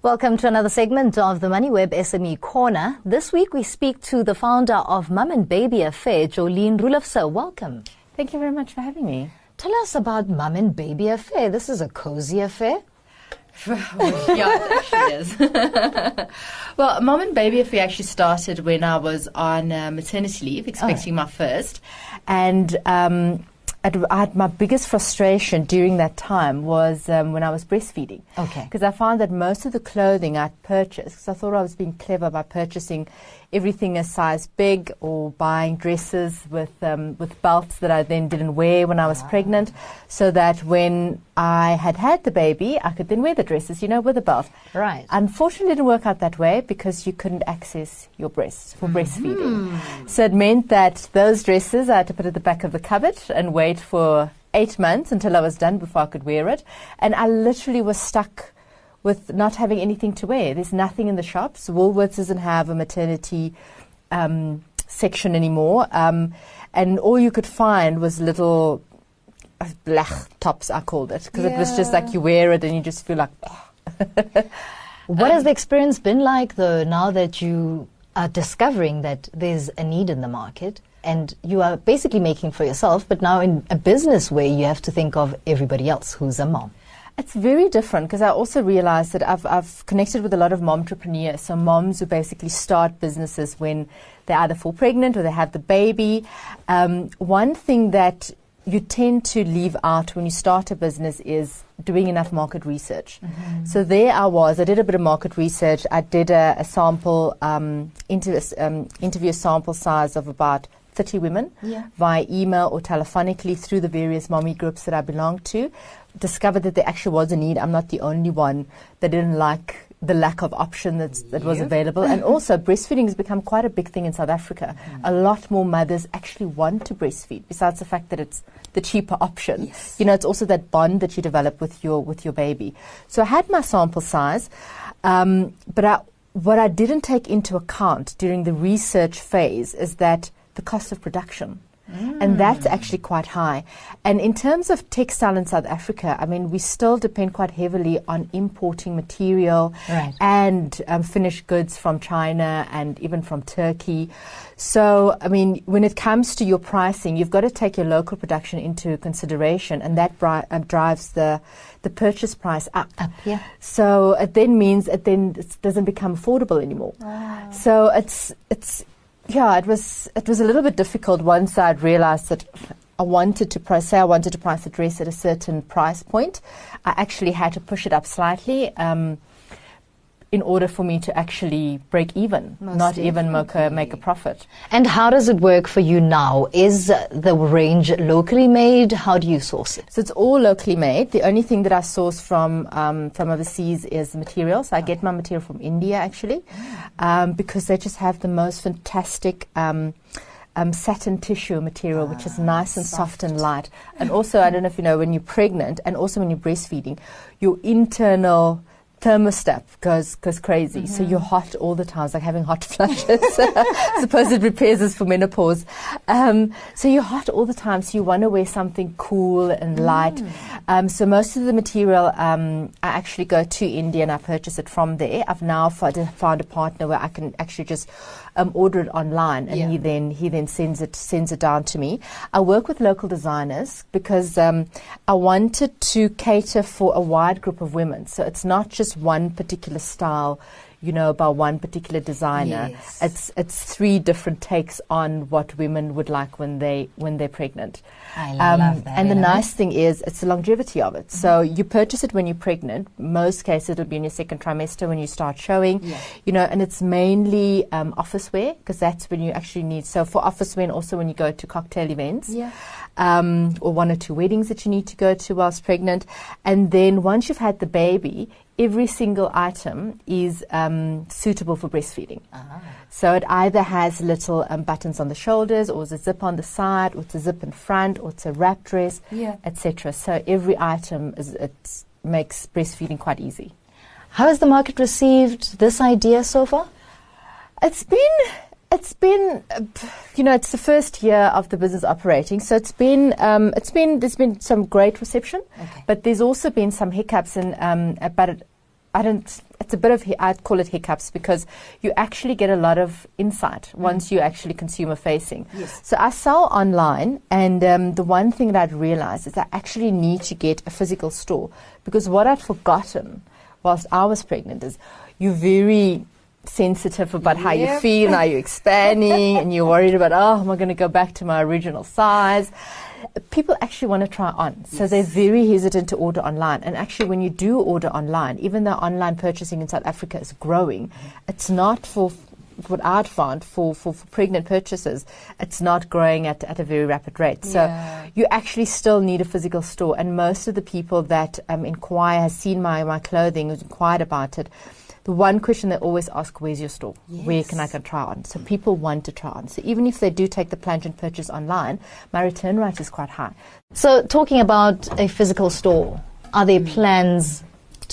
Welcome to another segment of the MoneyWeb SME Corner. This week we speak to the founder of Mum and Baby Affair, Jolene Roelofse. Welcome. Thank you very much for having me. Tell us about Mum and Baby Affair. This is a cozy affair. yeah, it is. well, Mum and Baby Affair actually started when I was on uh, maternity leave, expecting oh. my first. And um, I had my biggest frustration during that time was um, when I was breastfeeding. Okay. Because I found that most of the clothing I'd purchased, because I thought I was being clever by purchasing everything a size big or buying dresses with um, with belts that I then didn't wear when I was wow. pregnant, so that when I had had the baby, I could then wear the dresses, you know, with a belt. Right. Unfortunately, it didn't work out that way because you couldn't access your breasts for mm-hmm. breastfeeding. So it meant that those dresses I had to put at the back of the cupboard and wait for eight months until I was done before I could wear it, and I literally was stuck with not having anything to wear. There's nothing in the shops. Woolworths doesn't have a maternity um, section anymore. Um, and all you could find was little black tops, I called it, because yeah. it was just like you wear it and you just feel like. what um, has the experience been like, though, now that you are discovering that there's a need in the market? and you are basically making for yourself, but now in a business way, you have to think of everybody else who's a mom. It's very different because I also realized that I've, I've connected with a lot of mom entrepreneurs. So, moms who basically start businesses when they're either fall pregnant or they have the baby. Um, one thing that you tend to leave out when you start a business is doing enough market research. Mm-hmm. So there I was. I did a bit of market research. I did a, a sample um, interview, um, interview sample size of about 30 women yeah. via email or telephonically through the various mommy groups that I belonged to discovered that there actually was a need. I'm not the only one that didn't like the lack of option that's, that was available. and also, breastfeeding has become quite a big thing in South Africa. Mm-hmm. A lot more mothers actually want to breastfeed, besides the fact that it's the cheaper option. Yes. You know, it's also that bond that you develop with your with your baby. So I had my sample size, um, but I, what I didn't take into account during the research phase is that the cost of production. Mm. And that's actually quite high. And in terms of textile in South Africa, I mean, we still depend quite heavily on importing material right. and um, finished goods from China and even from Turkey. So, I mean, when it comes to your pricing, you've got to take your local production into consideration, and that bri- uh, drives the the purchase price up. Up, yeah. So it then means it then doesn't become affordable anymore. Wow. So it's it's yeah, it was it was a little bit difficult once I'd realised that I wanted to price. Say I wanted to price a dress at a certain price point. I actually had to push it up slightly. Um, in order for me to actually break even, Most not definitely. even make a, make a profit. And how does it work for you now? Is the range locally made? How do you source it? So it's all locally made. The only thing that I source from um, from overseas is material. So I get my material from India actually, um, because they just have the most fantastic. Um, um, satin tissue material, which is nice and soft. soft and light. And also, I don't know if you know, when you're pregnant and also when you're breastfeeding, your internal thermostat goes goes crazy. Mm-hmm. So you're hot all the time. It's like having hot flushes. Suppose it repairs us for menopause. Um, so you're hot all the time. So you want to wear something cool and light. Mm. Um, so most of the material um, I actually go to India and I purchase it from there. I've now found a partner where I can actually just um, order it online, and yeah. he then he then sends it sends it down to me. I work with local designers because um, I wanted to cater for a wide group of women. So it's not just one particular style you know, by one particular designer. Yes. It's it's three different takes on what women would like when they when they're pregnant. I um, love that. And the nice thing is it's the longevity of it. Mm-hmm. So you purchase it when you're pregnant. Most cases it'll be in your second trimester when you start showing. Yeah. You know, and it's mainly um, office wear because that's when you actually need. So for office wear and also when you go to cocktail events. Yeah. Um, or one or two weddings that you need to go to whilst pregnant. And then once you've had the baby, every single item is um, suitable for breastfeeding. Ah. So it either has little um, buttons on the shoulders, or it's a zip on the side, or it's a zip in front, or it's a wrap dress, yeah. etc. So every item is, it makes breastfeeding quite easy. How has the market received this idea so far? It's been it's been, you know, it's the first year of the business operating, so it's been, um, it's been, there's been some great reception, okay. but there's also been some hiccups, and um, but it, I don't, it's a bit of I'd call it hiccups because you actually get a lot of insight mm. once you're actually consumer facing. Yes. So I sell online, and um, the one thing that I'd realized is I actually need to get a physical store because what I'd forgotten whilst I was pregnant is you're very sensitive about yep. how you feel, how you're expanding, and you're worried about, oh, am I going to go back to my original size? People actually want to try on, so yes. they're very hesitant to order online. And actually, when you do order online, even though online purchasing in South Africa is growing, it's not for what I'd found for, for, for, pregnant purchases, it's not growing at, at a very rapid rate. So yeah. you actually still need a physical store. And most of the people that um, inquire, has seen my, my clothing, who's inquired about it, the one question they always ask, where's your store? Yes. Where can I go try on? So people want to try on. So even if they do take the plunge and purchase online, my return rate is quite high. So talking about a physical store, are there plans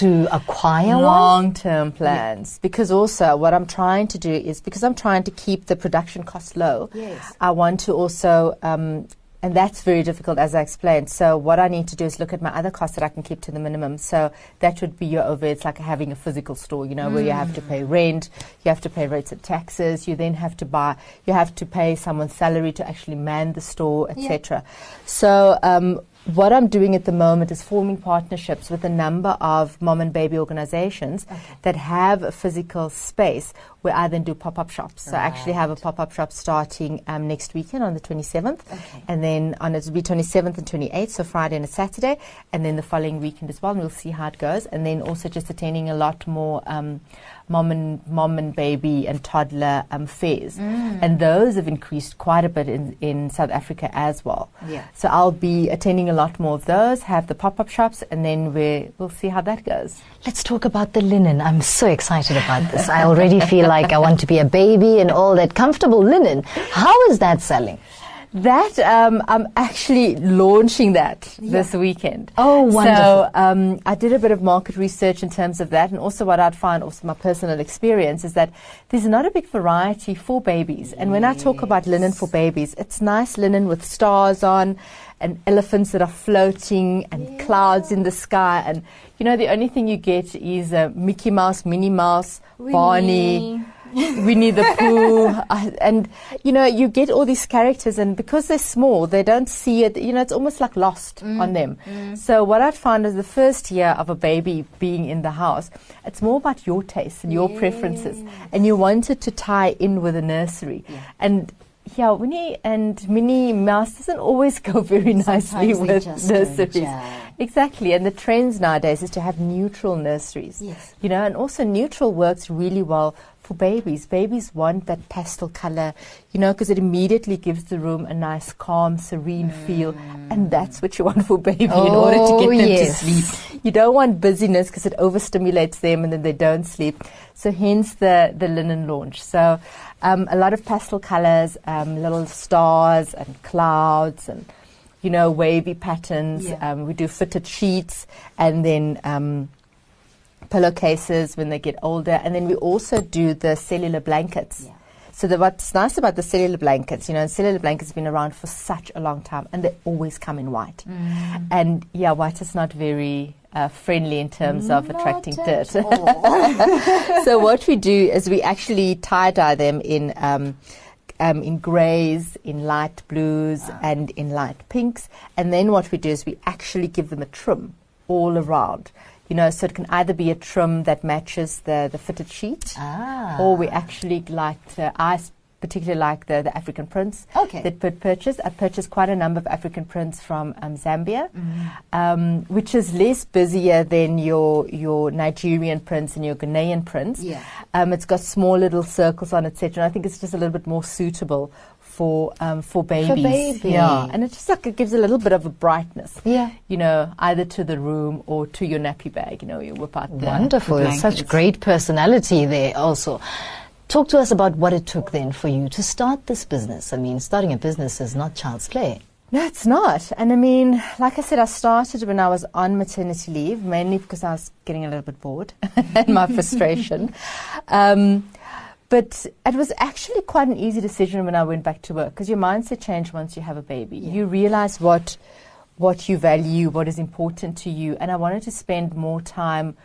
to acquire one? long term plans yeah. because also what I'm trying to do is because I'm trying to keep the production costs low. Yes. I want to also um, and that's very difficult, as I explained. So what I need to do is look at my other costs that I can keep to the minimum. So that would be your overheads, like having a physical store, you know, mm. where you have to pay rent, you have to pay rates of taxes, you then have to buy, you have to pay someone's salary to actually man the store, etc. Yeah. So um, what I'm doing at the moment is forming partnerships with a number of mom and baby organizations okay. that have a physical space where I then do pop up shops. Right. So I actually have a pop up shop starting um, next weekend on the 27th, okay. and then on it will be 27th and 28th, so Friday and a Saturday, and then the following weekend as well, and we'll see how it goes. And then also just attending a lot more. Um, mom and mom and baby and toddler um, fairs, mm. and those have increased quite a bit in, in South Africa as well. Yeah. So I'll be attending a lot more of those. Have the pop up shops, and then we we'll see how that goes. Let's talk about the linen. I'm so excited about this. I already feel like I want to be a baby and all that comfortable linen. How is that selling? That um, I'm actually launching that yeah. this weekend. Oh, wonderful! So um, I did a bit of market research in terms of that, and also what I'd find, also my personal experience, is that there's not a big variety for babies. And when I talk about linen for babies, it's nice linen with stars on, and elephants that are floating, and yeah. clouds in the sky, and you know the only thing you get is a Mickey Mouse, Minnie Mouse, Winnie. Barney. Winnie the Pooh, uh, and you know you get all these characters, and because they're small, they don't see it. You know, it's almost like lost mm. on them. Mm. So what I'd found is the first year of a baby being in the house, it's more about your tastes and your yes. preferences, and you wanted to tie in with a nursery, yeah. and yeah, Winnie and Minnie Mouse doesn't always go very nicely with nurseries. Exactly, and the trends nowadays is to have neutral nurseries. Yes. You know, and also neutral works really well for babies. Babies want that pastel color, you know, because it immediately gives the room a nice, calm, serene mm. feel. And that's what you want for baby oh, in order to get them yes. to sleep. You don't want busyness because it overstimulates them and then they don't sleep. So hence the, the linen launch. So um, a lot of pastel colors, um, little stars and clouds and, you know, wavy patterns. Yeah. Um, we do fitted sheets and then um, pillowcases when they get older, and then we also do the cellular blankets. Yeah. So the, what's nice about the cellular blankets, you know, cellular blankets have been around for such a long time, and they always come in white. Mm. And yeah, white is not very uh, friendly in terms not of attracting dirt. so what we do is we actually tie dye them in. Um, um, in greys, in light blues, wow. and in light pinks. And then what we do is we actually give them a trim all around you know, so it can either be a trim that matches the, the fitted sheet, ah. or we actually like the, I particularly like the, the African prints okay. that put purchase. I purchased quite a number of African prints from um, Zambia, mm-hmm. um, which is less busier than your your Nigerian prints and your Ghanaian prints. Yeah. Um, it's got small little circles on, it etc. And I think it's just a little bit more suitable for um, for babies. For baby. Yeah, and it just like it gives a little bit of a brightness. Yeah, you know, either to the room or to your nappy bag. You know, you whip out. Wonderful, the such great personality there. Also, talk to us about what it took then for you to start this business. I mean, starting a business is not child's play. No, it's not. And I mean, like I said, I started when I was on maternity leave, mainly because I was getting a little bit bored and my frustration. Um, but it was actually quite an easy decision when I went back to work because your mindset changes once you have a baby. Yeah. You realize what what you value, what is important to you, and I wanted to spend more time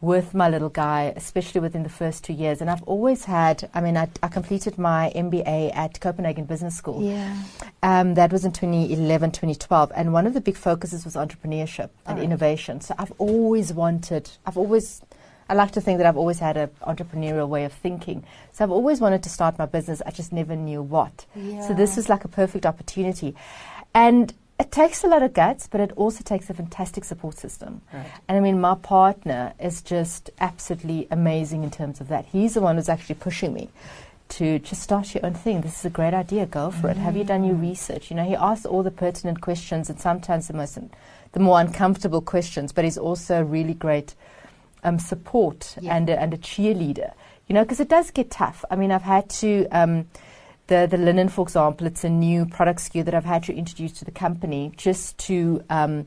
with my little guy, especially within the first two years. And I've always had, I mean, I, I completed my MBA at Copenhagen Business School. Yeah. Um, that was in 2011, 2012. And one of the big focuses was entrepreneurship and Alright. innovation. So I've always wanted, I've always, I like to think that I've always had an entrepreneurial way of thinking. So I've always wanted to start my business. I just never knew what. Yeah. So this was like a perfect opportunity. And it takes a lot of guts, but it also takes a fantastic support system. Right. And I mean, my partner is just absolutely amazing in terms of that. He's the one who's actually pushing me to just start your own thing. This is a great idea. Go for it. Have you done your research? You know, he asks all the pertinent questions and sometimes the most, the more uncomfortable questions. But he's also a really great um, support Yeah. and a, and a cheerleader. You know, because it does get tough. I mean, I've had to. Um, the, the linen, for example, it's a new product SKU that I've had to introduce to the company just to um,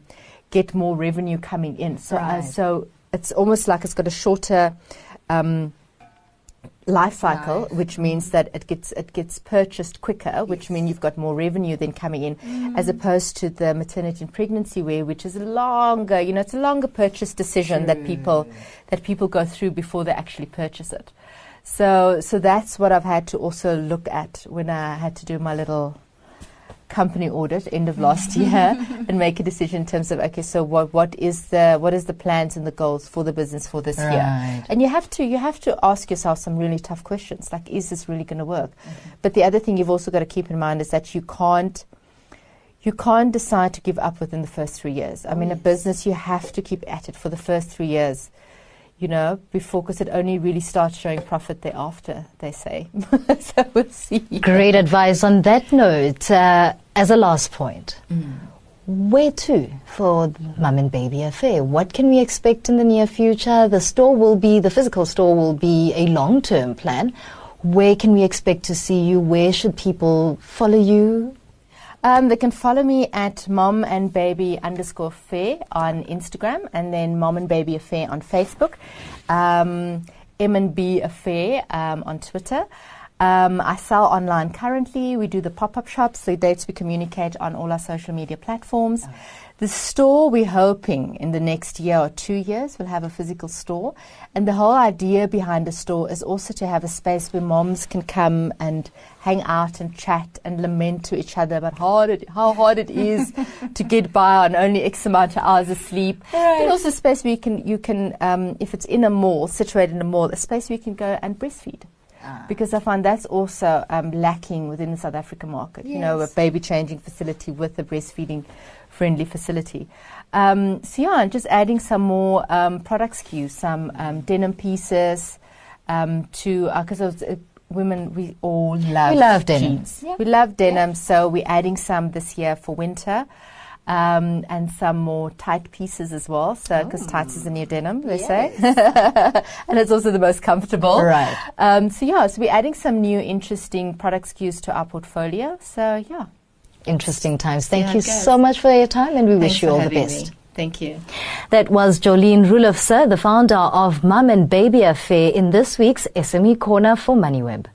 get more revenue coming in. So, uh, so it's almost like it's got a shorter um, life cycle, which means that it gets it gets purchased quicker, which means you've got more revenue then coming in, as opposed to the maternity and pregnancy wear, which is a longer, you know, it's a longer purchase decision that people that people go through before they actually purchase it. So, so that's what I've had to also look at when I had to do my little company audit end of last year and make a decision in terms of okay, so what what is the what is the plans and the goals for the business for this year? And you have to you have to ask yourself some really tough questions like is this really going to work? Mm-hmm. But the other thing you've also got to keep in mind is that you can't you can't decide to give up within the first three years. I oh, mean, a business you have to keep at it for the first three years you know, before, because it only really starts showing profit thereafter, they say. so we'll see. Great advice on that note. Uh, as a last point, where to for Mum and Baby Affair? What can we expect in the near future? The store will be, the physical store will be a long term plan. Where can we expect to see you? Where should people follow you? Um, they can follow me at mom and baby underscore fair on Instagram and then mom and baby affair on Facebook, um, M and B affair um, on Twitter. Um, I sell online currently. We do the pop up shops, the dates we communicate on all our social media platforms. The store, we're hoping in the next year or two years, we'll have a physical store. And the whole idea behind the store is also to have a space where moms can come and hang out and chat and lament to each other about hard it, how hard it is to get by on only X amount of hours of sleep. Right. But also a space where you can, you can um, if it's in a mall, situated in a mall, a space where you can go and breastfeed because I find that's also um, lacking within the South African market. You know, a baby changing facility with a breastfeeding friendly facility. Um, so yeah, just adding some more um, product SKUs, some um, denim pieces um, to because uh, women we all love We love denim. jeans. Yeah. We love denim, so we're adding some this year for winter. Um, and some more tight pieces as well. So, because tights is the new denim, they say, and it's also the most comfortable. Right. Um, so yeah, so we're adding some new interesting product SKUs to our portfolio. So yeah, Interesting times. Thank Yeah, you so much for your time and we Thanks wish you all the best. me. Thank you. That was Jolene Roelofse, the founder of Mum and Baby Affair in this week's SME Corner for MoneyWeb.